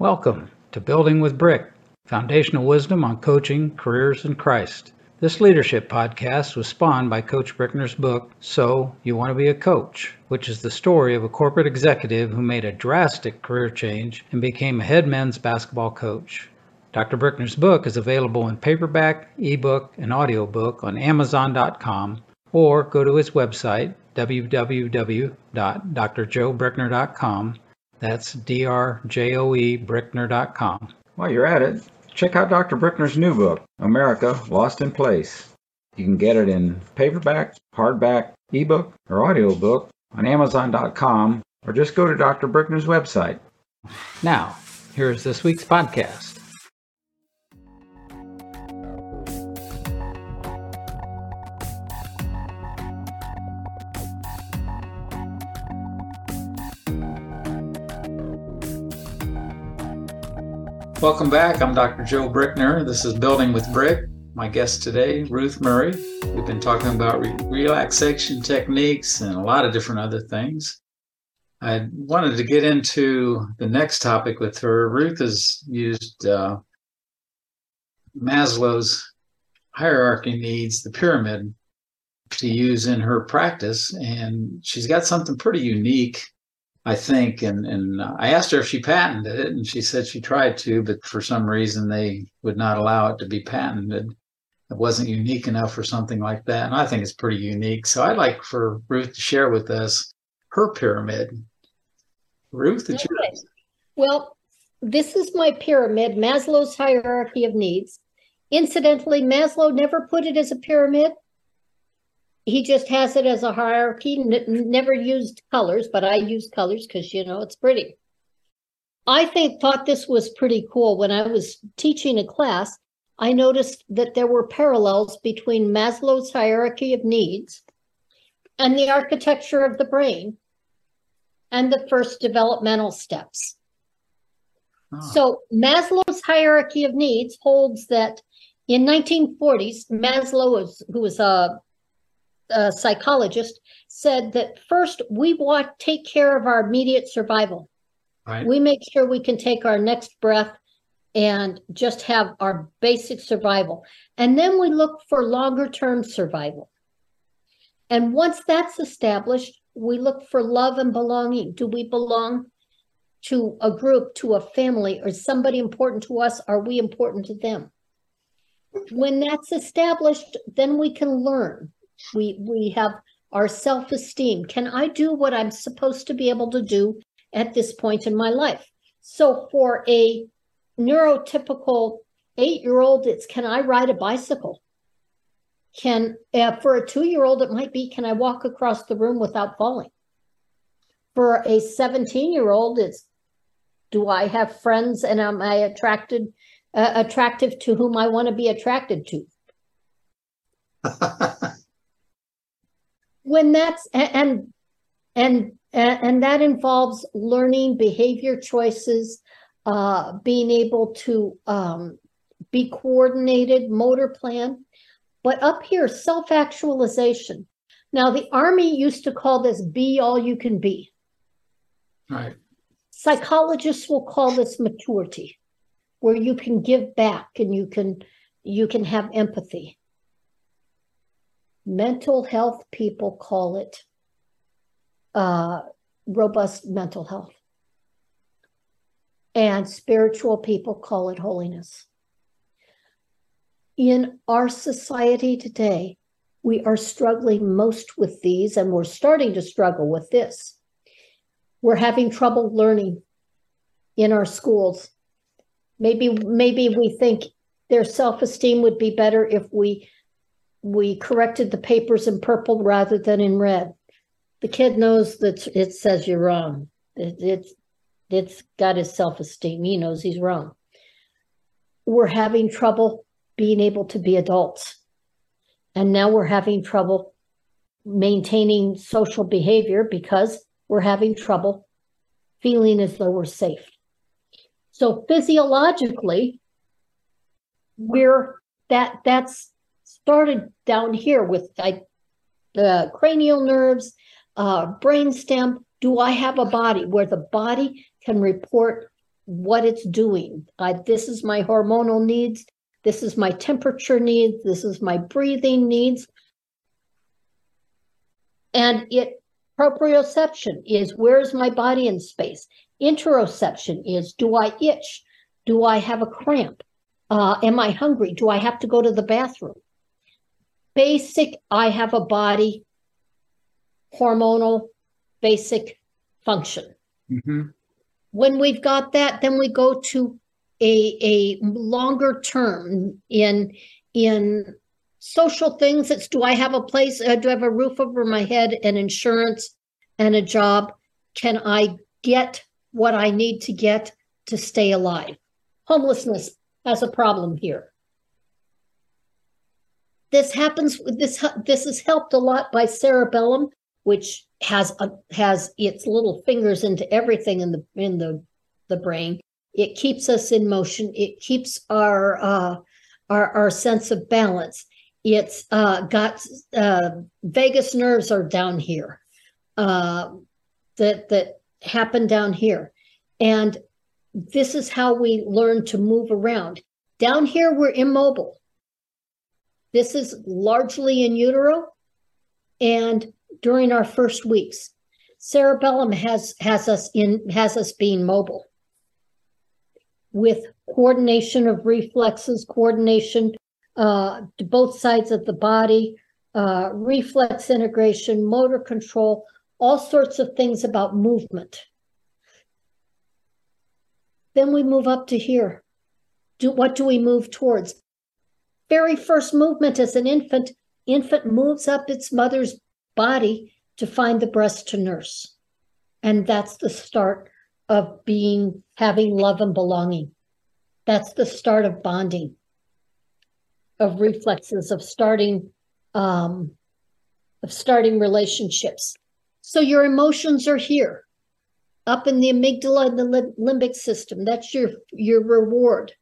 Welcome to Building with Brick, foundational wisdom on coaching, careers, and Christ. This leadership podcast was spawned by Coach Brickner's book, So You Want to Be a Coach, which is the story of a corporate executive who made a drastic career change and became a head men's basketball coach. Dr. Brickner's book is available in paperback, ebook, and audiobook on Amazon.com or go to his website, www.drjoebrickner.com. That's drjoebrickner.com. While you're at it, check out Dr. Brickner's new book, America Lost in Place. You can get it in paperback, hardback, ebook, or audiobook on Amazon.com, or just go to Dr. Brickner's website. Now, here's this week's podcast. Welcome back. I'm Dr. Joe Brickner. This is Building with Brick. My guest today, Ruth Murray. We've been talking about re- relaxation techniques and a lot of different other things. I wanted to get into the next topic with her. Ruth has used uh, Maslow's hierarchy needs, the pyramid, to use in her practice. And she's got something pretty unique I think. And and I asked her if she patented it, and she said she tried to, but for some reason they would not allow it to be patented. It wasn't unique enough for something like that, and I think it's pretty unique. So I'd like for Ruth to share with us her pyramid. Ruth, it's okay. yours. Well, this is my pyramid, Maslow's hierarchy of needs. Incidentally, Maslow never put it as a pyramid he just has it as a hierarchy, n- never used colors, but I use colors because, you know, it's pretty. I think thought this was pretty cool. When I was teaching a class, I noticed that there were parallels between Maslow's hierarchy of needs and the architecture of the brain and the first developmental steps. So Maslow's hierarchy of needs holds that in 1940s, Maslow was, who was a a psychologist, said that first we want take care of our immediate survival. Right. We make sure we can take our next breath and just have our basic survival. And then we look for longer term survival. And once that's established, we look for love and belonging. Do we belong to a group, to a family, or somebody important to us? Are we important to them? When that's established, then we can learn we we have our self-esteem. Can I do what I'm supposed to be able to do at this point in my life? So for a neurotypical eight-year-old, it's can I ride a bicycle? Can uh, for a two-year-old, it might be can I walk across the room without falling? For a 17-year-old, it's do I have friends and am I attracted uh, attractive to whom I want to be attracted to? when that's and and and that involves learning behavior choices uh, being able to um, be coordinated motor plan. But up here self-actualization. Now the army used to call this be all you can be. Right. Psychologists will call this maturity where you can give back and you can you can have empathy mental health people call it uh, robust mental health. And spiritual people call it holiness. In our society today, we are struggling most with these, and we're starting to struggle with this. We're having trouble learning in our schools. Maybe, maybe we think their self-esteem would be better if we we corrected the papers in purple rather than in red. The kid knows that it says you're wrong. It, it's it's got his self-esteem. He knows he's wrong. We're having trouble being able to be adults. And now we're having trouble maintaining social behavior because we're having trouble feeling as though we're safe. So physiologically, we're that that's started down here with the cranial nerves, uh, brainstem. Do I have a body where the body can report what it's doing. I, this is my hormonal needs. This is my temperature needs. This is my breathing needs. And it proprioception is where's my body in space. Interoception is do I itch? Do I have a cramp? Uh, am I hungry? Do I have to go to the bathroom? Basic, I have a body, hormonal, basic function. Mm-hmm. When we've got that, then we go to a, a longer term in in social things. It's do I have a place? Uh, do I have a roof over my head and insurance and a job? Can I get what I need to get to stay alive? Homelessness has a problem here. This happens. With this this is helped a lot by cerebellum, which has a, has its little fingers into everything in the in the the brain. It keeps us in motion. It keeps our uh, our our sense of balance. It's uh, got uh, vagus nerves are down here uh, that that happen down here, and this is how we learn to move around. Down here, we're immobile. This is largely in utero, and during our first weeks, cerebellum has has us in has us being mobile with coordination of reflexes, coordination uh, to both sides of the body, uh, reflex integration, motor control, all sorts of things about movement. Then we move up to here. Do, what do we move towards? Very first movement as an infant, infant moves up its mother's body to find the breast to nurse. And that's the start of being having love and belonging. That's the start of bonding, of reflexes, of starting um, of starting relationships. So your emotions are here, up in the amygdala and the limbic system. That's your your reward.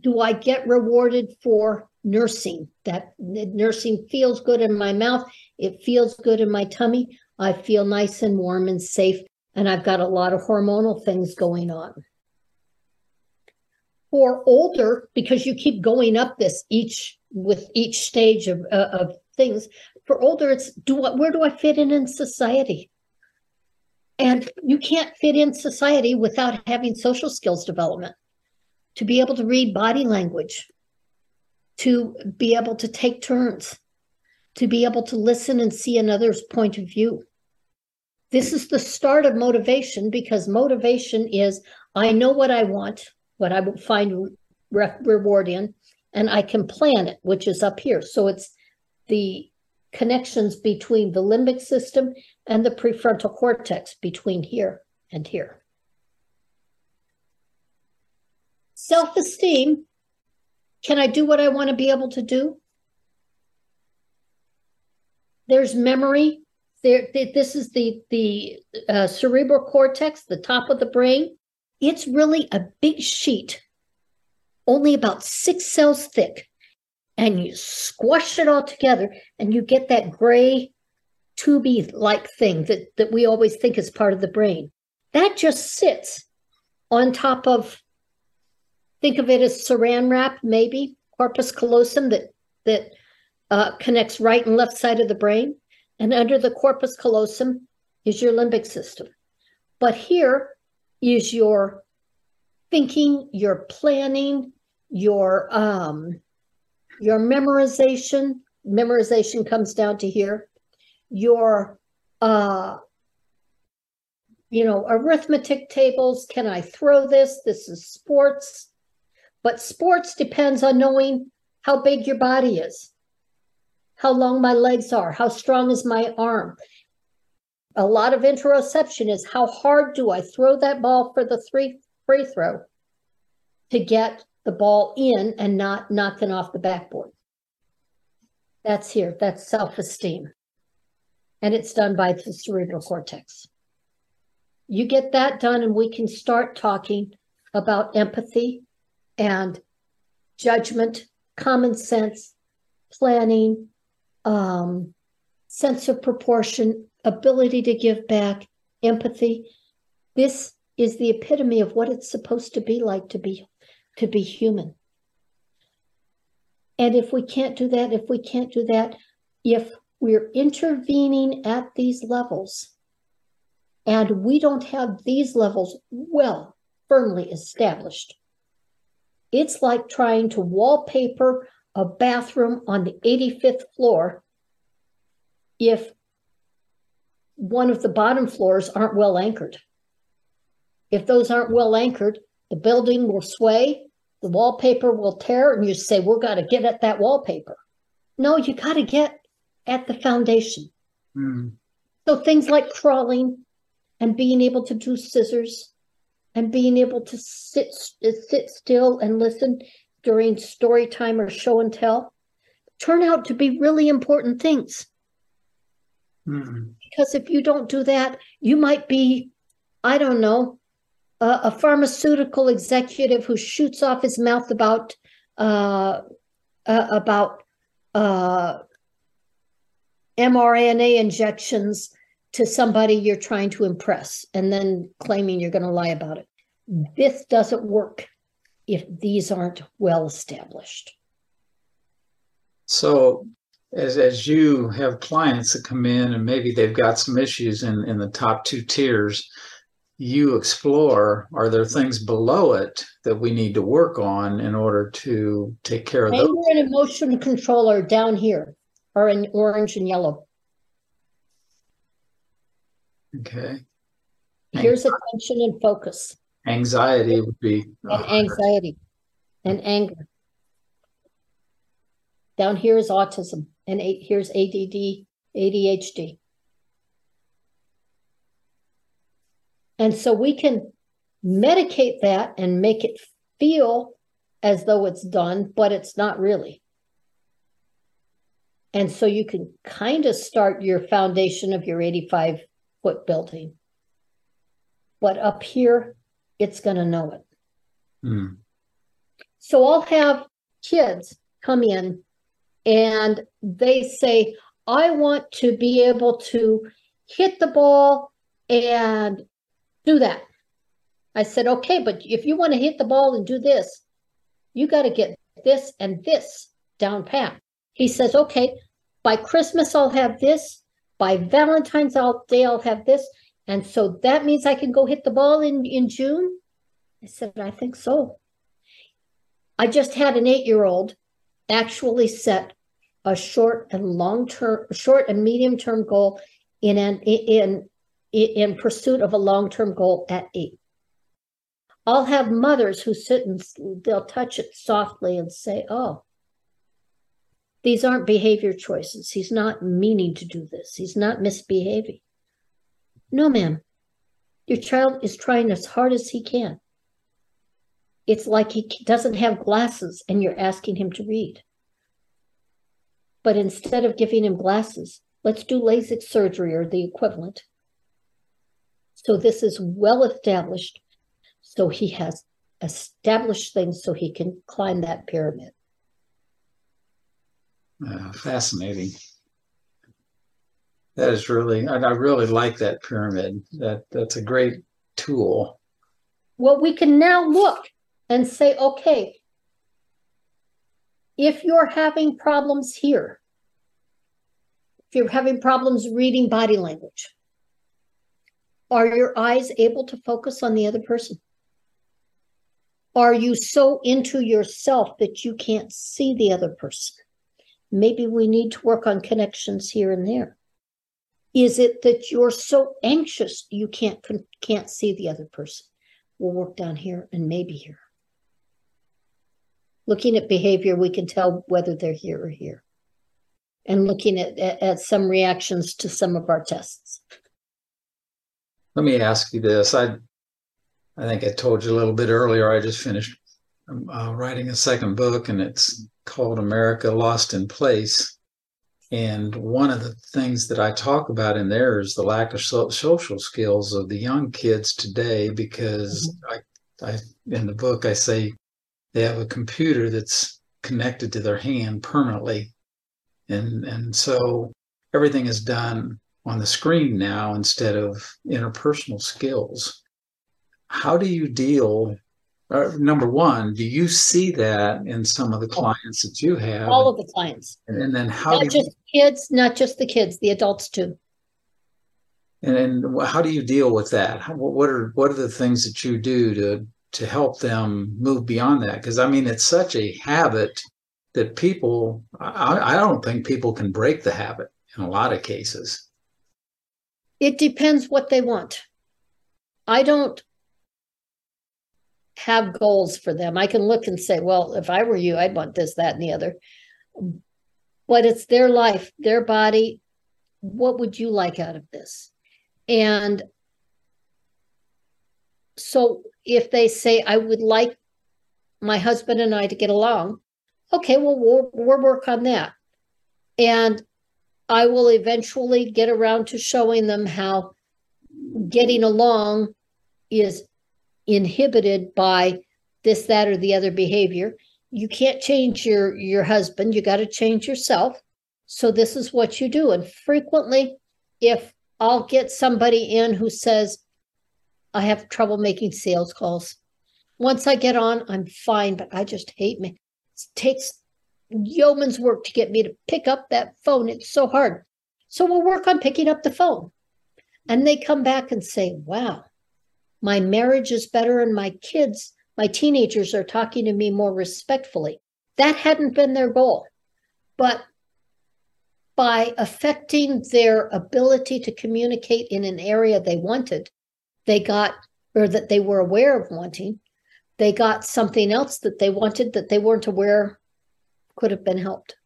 Do I get rewarded for nursing? That nursing feels good in my mouth. It feels good in my tummy. I feel nice and warm and safe and I've got a lot of hormonal things going on. For older, because you keep going up this each with each stage of, uh, of things, for older, it's do what, where do I fit in in society? And you can't fit in society without having social skills development to be able to read body language, to be able to take turns, to be able to listen and see another's point of view. This is the start of motivation because motivation is I know what I want, what I will find re- reward in, and I can plan it, which is up here. So it's the connections between the limbic system and the prefrontal cortex between here and here. Self esteem can I do what I want to be able to do? There's memory, there, this is the the uh, cerebral cortex, the top of the brain. It's really a big sheet, only about six cells thick, and you squash it all together, and you get that gray, tubey-like thing that that we always think is part of the brain. That just sits on top of. Think of it as saran wrap, maybe corpus callosum that that uh, connects right and left side of the brain and under the corpus callosum is your limbic system. But here is your thinking, your planning, your um, your memorization. Memorization comes down to here. Your uh, you know, arithmetic tables. Can I throw this? This is sports. But sports depends on knowing how big your body is how long my legs are, how strong is my arm. A lot of interoception is how hard do I throw that ball for the three free throw to get the ball in and not knocking off the backboard. That's here. That's self esteem. And it's done by the cerebral cortex. You get that done, and we can start talking about empathy and judgment, common sense, planning, um, sense of proportion, ability to give back, empathy. This is the epitome of what it's supposed to be like to be to be human. And if we can't do that, if we can't do that, if we're intervening at these levels and we don't have these levels well firmly established, it's like trying to wallpaper a bathroom on the 85th floor if one of the bottom floors aren't well anchored. If those aren't well anchored, the building will sway, the wallpaper will tear, and you say, We're got to get at that wallpaper. No, you got to get at the foundation. Mm. So things like crawling and being able to do scissors and being able to sit sit still and listen during story time or show and tell turn out to be really important things. Mm. Because if you don't do that, you might be, I don't know, a, a pharmaceutical executive who shoots off his mouth about uh, uh, about uh, mRNA injections to somebody you're trying to impress, and then claiming you're going to lie about it. This doesn't work if these aren't well established. So, as as you have clients that come in and maybe they've got some issues in in the top two tiers, you explore are there things below it that we need to work on in order to take care of Anger those? and emotion control are down here, are in orange and yellow. Okay. Here's attention and focus Anxiety would be and uh, anxiety and anger. Down here is autism, and here's ADD, ADHD. And so we can medicate that and make it feel as though it's done, but it's not really. And so you can kind of start your foundation of your 85 foot building. But up here, it's going to know it. Hmm. So I'll have kids come in and they say, I want to be able to hit the ball and do that. I said, okay, but if you want to hit the ball and do this, you got to get this and this down pat. He says, okay, by Christmas, I'll have this. By Valentine's Day, I'll have this. And so that means I can go hit the ball in, in June? I said, I think so. I just had an eight year old actually set a short and long term, short and medium term goal in an in in pursuit of a long term goal at eight. I'll have mothers who sit and they'll touch it softly and say, "Oh, these aren't behavior choices. He's not meaning to do this. He's not misbehaving." No, ma'am. Your child is trying as hard as he can. It's like he doesn't have glasses and you're asking him to read. But instead of giving him glasses, let's do LASIK surgery or the equivalent. So this is well established. So he has established things so he can climb that pyramid. Uh, fascinating. That is really, I, I really like that pyramid. That that's a great tool. Well, we can now look and say, okay, if you're having problems here, if you're having problems reading body language, are your eyes able to focus on the other person? Are you so into yourself that you can't see the other person? Maybe we need to work on connections here and there. Is it that you're so anxious you can't can't see the other person? We'll work down here and maybe here. Looking at behavior, we can tell whether they're here or here. And looking at, at, some reactions to some of our tests. Let me ask you this. I I think I told you a little bit earlier. I just finished uh, writing a second book, and it's called America Lost in Place. And one of the things that I talk about in there is the lack of so- social skills of the young kids today. Because mm-hmm. I, I, in the book, I say they have a computer that's connected to their hand permanently, and and so everything is done on the screen now instead of interpersonal skills. how do you deal? Or number one, do you see that in some of the clients that you have? All of the clients, and, and then how not do you, just kids, not just the kids, the adults too. and, and how do you deal with that? How, what are what are the things that you do to to help them move beyond that? Because I mean, it's such a habit that people. I, I don't think people can break the habit in a lot of cases. It depends what they want. I don't have goals for them. I can look and say, well, if I were you, I'd want this, that, and the other. But it's their life, their body. What would you like out of this? And so if they say, I would like my husband and I to get along, okay, well, we'll, we'll work on that. And I will eventually get around to showing them how getting along is inhibited by this, that, or the other behavior. You can't change your your husband. You got to change yourself. So this is what you do. And frequently, if I'll get somebody in who says, I have trouble making sales calls. Once I get on, I'm fine, but I just hate me. It takes yeoman's work to get me to pick up that phone. It's so hard. So we'll work on picking up the phone. And they come back and say, Wow, my marriage is better, and my kids, my teenagers are talking to me more respectfully. That hadn't been their goal. But by affecting their ability to communicate in an area they wanted, they got, or that they were aware of wanting, they got something else that they wanted that they weren't aware could have been helped.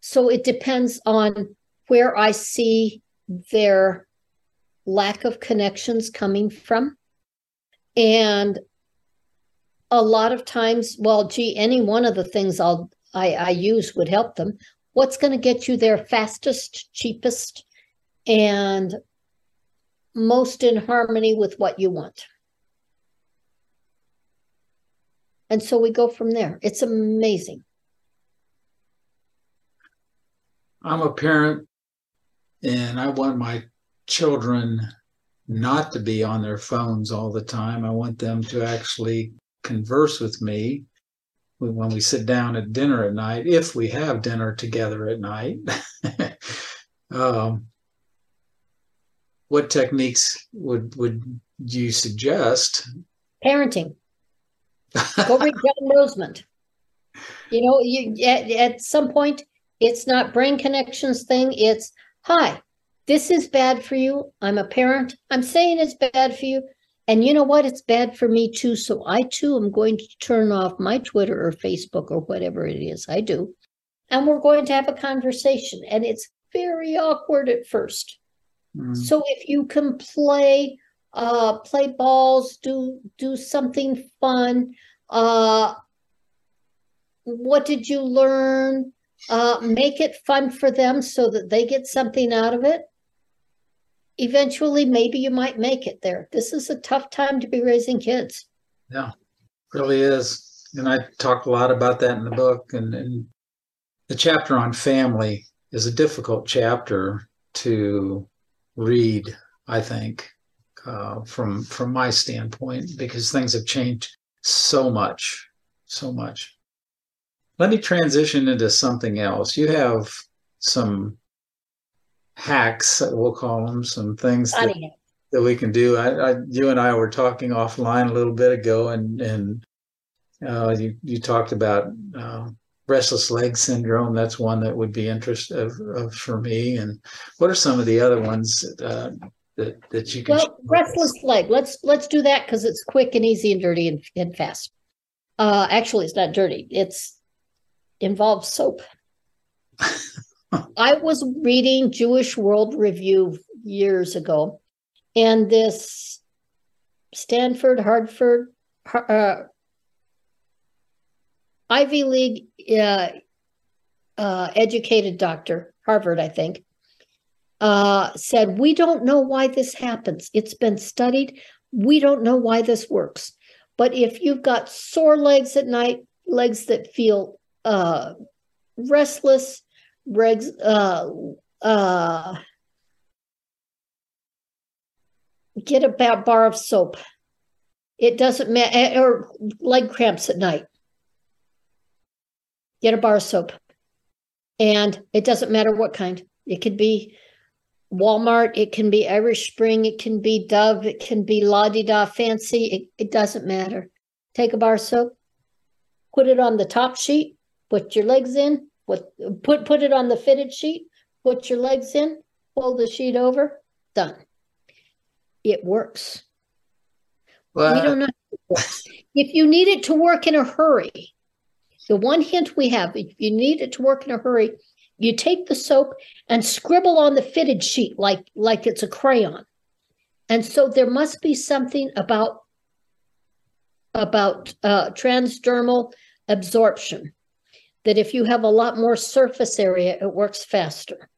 So it depends on where I see their lack of connections coming from. And a lot of times, well, gee, any one of the things I'll I, I use would help them. What's going to get you there fastest, cheapest, and most in harmony with what you want? And so we go from there. It's amazing. I'm a parent and I want my children not to be on their phones all the time. I want them to actually converse with me when we sit down at dinner at night, if we have dinner together at night. um, what techniques would would you suggest? Parenting. Go read John Rosemond. You know, you at, at some point, it's not brain connections thing. It's hi, this is bad for you. I'm a parent. I'm saying it's bad for you. And you know what? It's bad for me too. So I too am going to turn off my Twitter or Facebook or whatever it is I do. And we're going to have a conversation. And it's very awkward at first. Mm. So if you can play, uh, play balls, do do something fun. Uh, what did you learn? Uh, make it fun for them so that they get something out of it eventually maybe you might make it there. This is a tough time to be raising kids. Yeah, really is. And I talk a lot about that in the book. And, and the chapter on family is a difficult chapter to read, I think, uh, from from my standpoint, because things have changed so much, so much. Let me transition into something else. You have some hacks, we'll call them, some things that, that, we can do. I, I, you and I were talking offline a little bit ago, and and uh, you you talked about uh, restless leg syndrome. That's one that would be interest of, of for me. And what are some of the other ones uh, that that you can? Well, restless leg. Let's let's do that because it's quick and easy and dirty and, and fast. Uh, actually, it's not dirty. It's involves soap. I was reading Jewish World Review years ago, and this Stanford, Hartford, uh, Ivy League uh, uh, educated doctor, Harvard, I think, uh, said, We don't know why this happens. It's been studied. We don't know why this works. But if you've got sore legs at night, legs that feel uh, restless, regs uh uh get a bar of soap. It doesn't matter, or leg cramps at night. Get a bar of soap. And it doesn't matter what kind. It could be Walmart, it can be Irish Spring, it can be Dove, it can be La Di Da Fancy. It, it doesn't matter. Take a bar of soap, put it on the top sheet, put your legs in, with, put put it on the fitted sheet, put your legs in, fold the sheet over, done. It works. Well, we don't know if. If you need it to work in a hurry, the one hint we have, if you need it to work in a hurry, you take the soap and scribble on the fitted sheet like like it's a crayon. And so there must be something about about uh, transdermal absorption that if you have a lot more surface area, it works faster.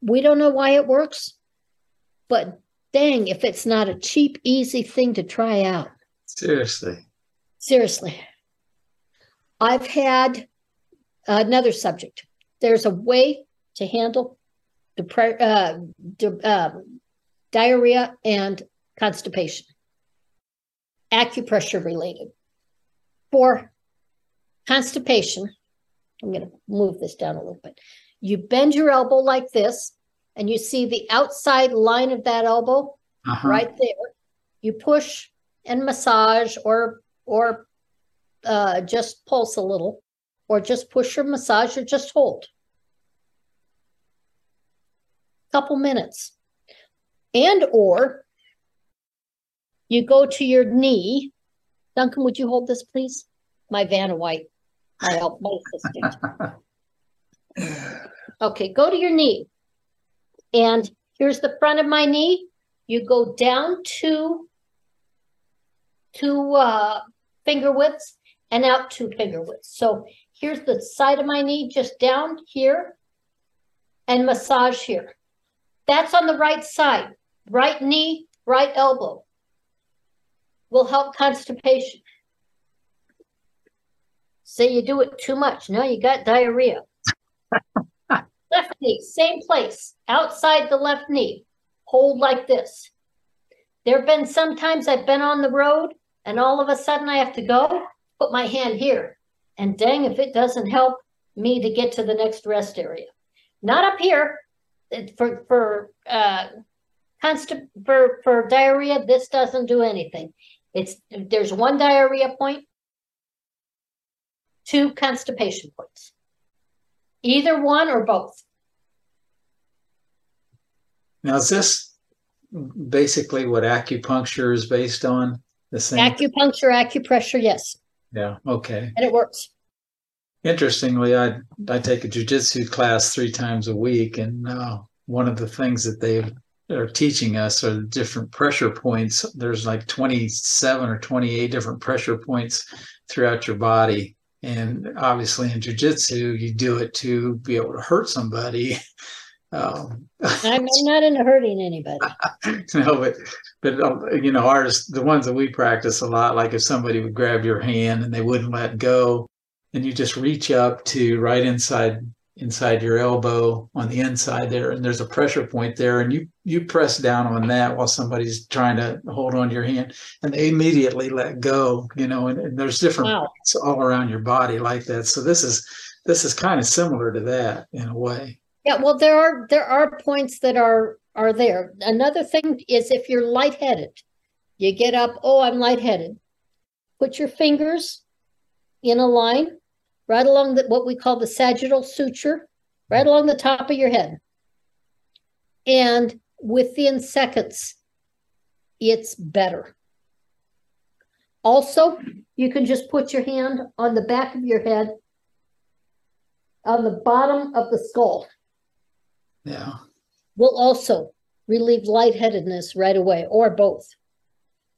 We don't know why it works, but dang, if it's not a cheap, easy thing to try out. seriously. Seriously. I've had another subject. There's a way to handle depre- uh, di- um, diarrhea and constipation, acupressure related. For constipation, I'm going to move this down a little bit. You bend your elbow like this, and you see the outside line of that elbow Uh-huh. right there. You push and massage, or or uh, just pulse a little, or just push or massage, or just hold. Couple minutes, and or you go to your knee. Duncan, would you hold this, please? My Vanna White, my help, my assistant. Okay, go to your knee. And here's the front of my knee. You go down to two uh, finger widths and out two finger widths. So here's the side of my knee, just down here and massage here. That's on the right side. Right knee, right elbow will help constipation. Say you do it too much. Now you got diarrhea. left knee, same place, outside the left knee. Hold like this. There have been some times I've been on the road and all of a sudden I have to go, put my hand here. And dang, if it doesn't help me to get to the next rest area. Not up here. For for uh constant for for diarrhea, this doesn't do anything. It's there's one diarrhea point, two constipation points. Either one or both. Now, is this basically what acupuncture is based on? The same? Acupuncture, acupressure, yes, yeah. Okay. and it works. Interestingly, I I take a jujitsu class three times a week, and uh, one of the things that they are teaching us are different pressure points. There's like 27 or 28 different pressure points throughout your body, and obviously in jujitsu, you do it to be able to hurt somebody. Um, I'm, I'm not into hurting anybody. no, but but uh, you know, ours, the ones that we practice a lot, like if somebody would grab your hand and they wouldn't let go, and you just reach up to right inside inside your elbow on the inside there, and there's a pressure point there, and you you press down on that while somebody's trying to hold on to your hand, and they immediately let go. You know, and, and there's different Wow. points all around your body like that. So this is this is kind of similar to that in a way. Yeah, well, there are there are points that are are there. Another thing is if you're lightheaded, you get up, oh, I'm lightheaded. Put your fingers in a line right along the, what we call the sagittal suture, right along the top of your head. And within seconds, it's better. Also, you can just put your hand on the back of your head, on the bottom of the skull Yeah. will also relieve lightheadedness right away or both.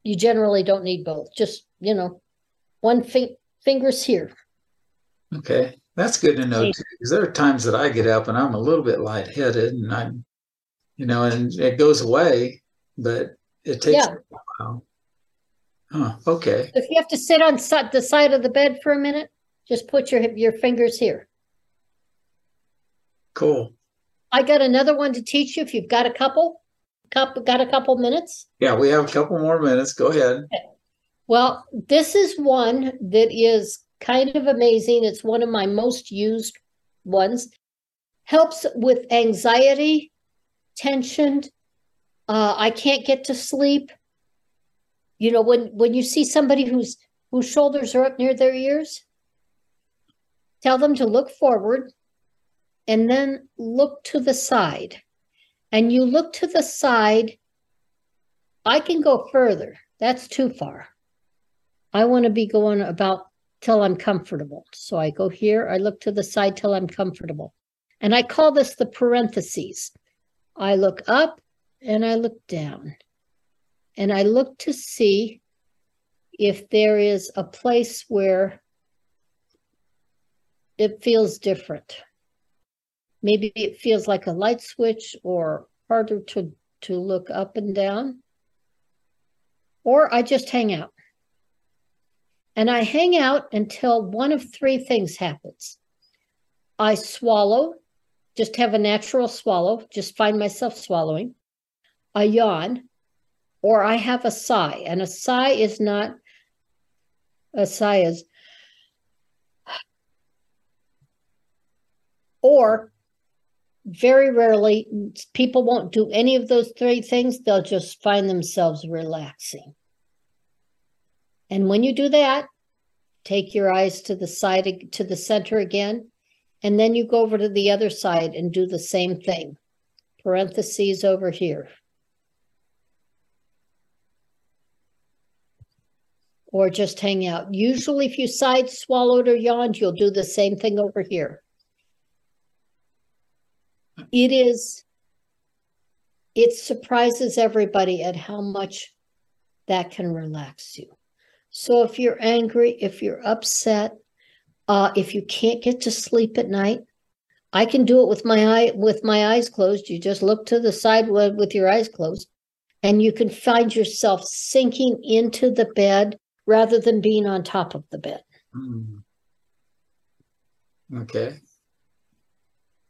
You generally don't need both. Just, you know, one fi- fingers here. Okay, that's good to know too, because there are times that I get up and I'm a little bit lightheaded, and I'm, you know, and it goes away, but it takes Yeah. a while. Huh. Okay. If you have to sit on the side of the bed for a minute, just put your your fingers here. Cool. I got another one to teach you if you've got a couple. couple, got a couple minutes? Yeah, we have a couple more minutes. Go ahead. Well, this is one that is kind of amazing. It's one of my most used ones. Helps with anxiety, tension. Uh, I can't get to sleep. You know, when when you see somebody whose whose shoulders are up near their ears, tell them to look forward and then look to the side. And you look to the side. I can go further. That's too far. I want to be going about till I'm comfortable. So I go here, I look to the side till I'm comfortable. And I call this the parentheses. I look up and I look down. And I look to see if there is a place where it feels different. Maybe it feels like a light switch or harder to, to look up and down. Or I just hang out. And I hang out until one of three things happens. I swallow, just have a natural swallow, just find myself swallowing. I yawn, or I have a sigh. And a sigh is not, a sigh is, or very rarely, people won't do any of those three things. They'll just find themselves relaxing. And when you do that, take your eyes to the side, to the center again, and then you go over to the other side and do the same thing. Parentheses over here. Or just hang out. Usually, if you side swallowed or yawned, you'll do the same thing over here. It is, it surprises everybody at how much that can relax you. So if you're angry, if you're upset, uh, if you can't get to sleep at night, I can do it with my eye with my eyes closed. You just look to the side with, your eyes closed, and you can find yourself sinking into the bed rather than being on top of the bed. Mm. Okay.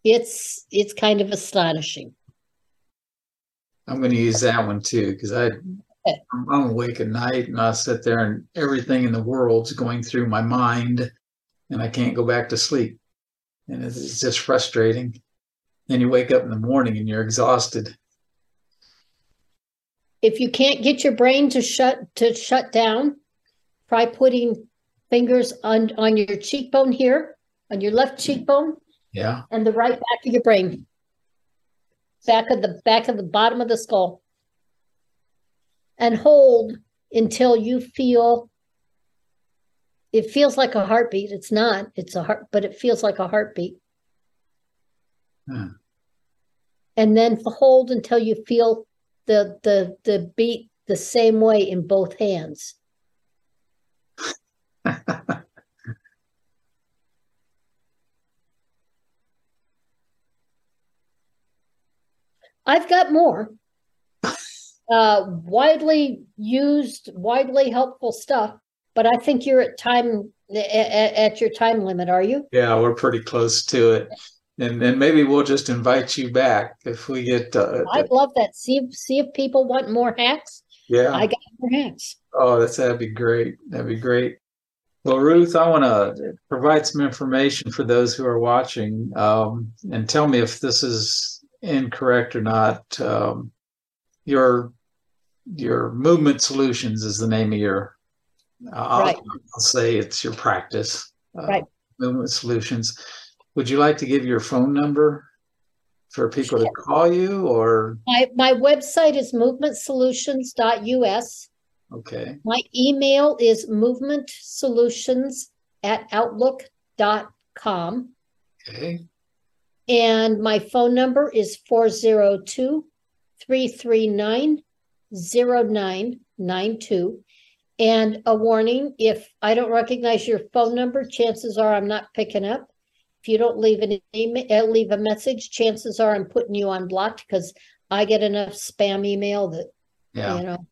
It's it's kind of astonishing. I'm going to use that one too because I I'm, I'm awake at night and I sit there and everything in the world's going through my mind and I can't go back to sleep. And it's, it's just frustrating. Then you wake up in the morning and you're exhausted. If you can't get your brain to shut to shut down, try putting fingers on on your cheekbone here, on your left cheekbone, Yeah. and the right back of your brain. Back of the back of the bottom of the skull. And hold until you feel it feels like a heartbeat. It's not, it's a heart, but it feels like a heartbeat. Hmm. And then hold until you feel the the the beat the same way in both hands. I've got more. Uh, widely used, widely helpful stuff, but I think you're at time at, at your time limit, are you? Yeah, we're pretty close to it. And and maybe we'll just invite you back if we get uh, I'd love that. See if see if people want more hacks. yeah. I got more hacks. Oh, that's that'd be great. That'd be great. Well, Ruth, I want to provide some information for those who are watching, um, and tell me if this is incorrect or not. Um, your your movement solutions is the name of your. I'll, Right. I'll say it's your practice. uh, Right. Movement solutions. Would you like to give your phone number for people to call you, or My my website is movementsolutions.us. okay? My email is movementsolutions at outlook.com. Okay. And my phone number is 402 339 0992. And a warning if I don't recognize your phone number, chances are I'm not picking up. If you don't leave an email, uh, leave a message, chances are I'm putting you on blocked because I get enough spam email that, Yeah. you know,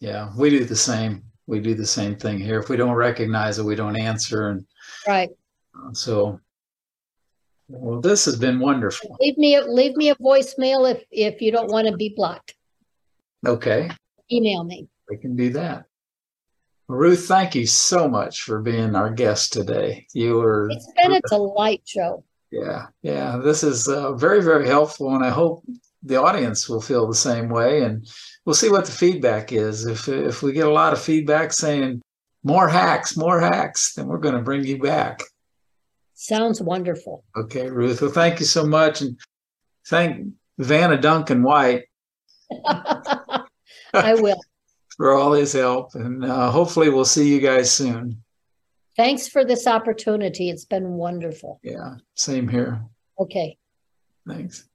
Yeah, we do the same. We do the same thing here. If we don't recognize it, we don't answer. And right. uh, so, well, this has been wonderful. Leave me, a leave me a voicemail if, if you don't want to be blocked. Okay, Email me. we can do that. Ruth, thank you so much for being our guest today. You were, It's been a delight, Joe. yeah, yeah, this is uh, very, very helpful, and I hope the audience will feel the same way. And we'll see what the feedback is. If if we get a lot of feedback saying more hacks, more hacks, then we're going to bring you back. Sounds wonderful. Okay, Ruth. Well, thank you so much, and thank Vanna Duncan White I will. for all his help, and uh, hopefully we'll see you guys soon. Thanks for this opportunity. It's been wonderful. Yeah, same here. Okay. Thanks.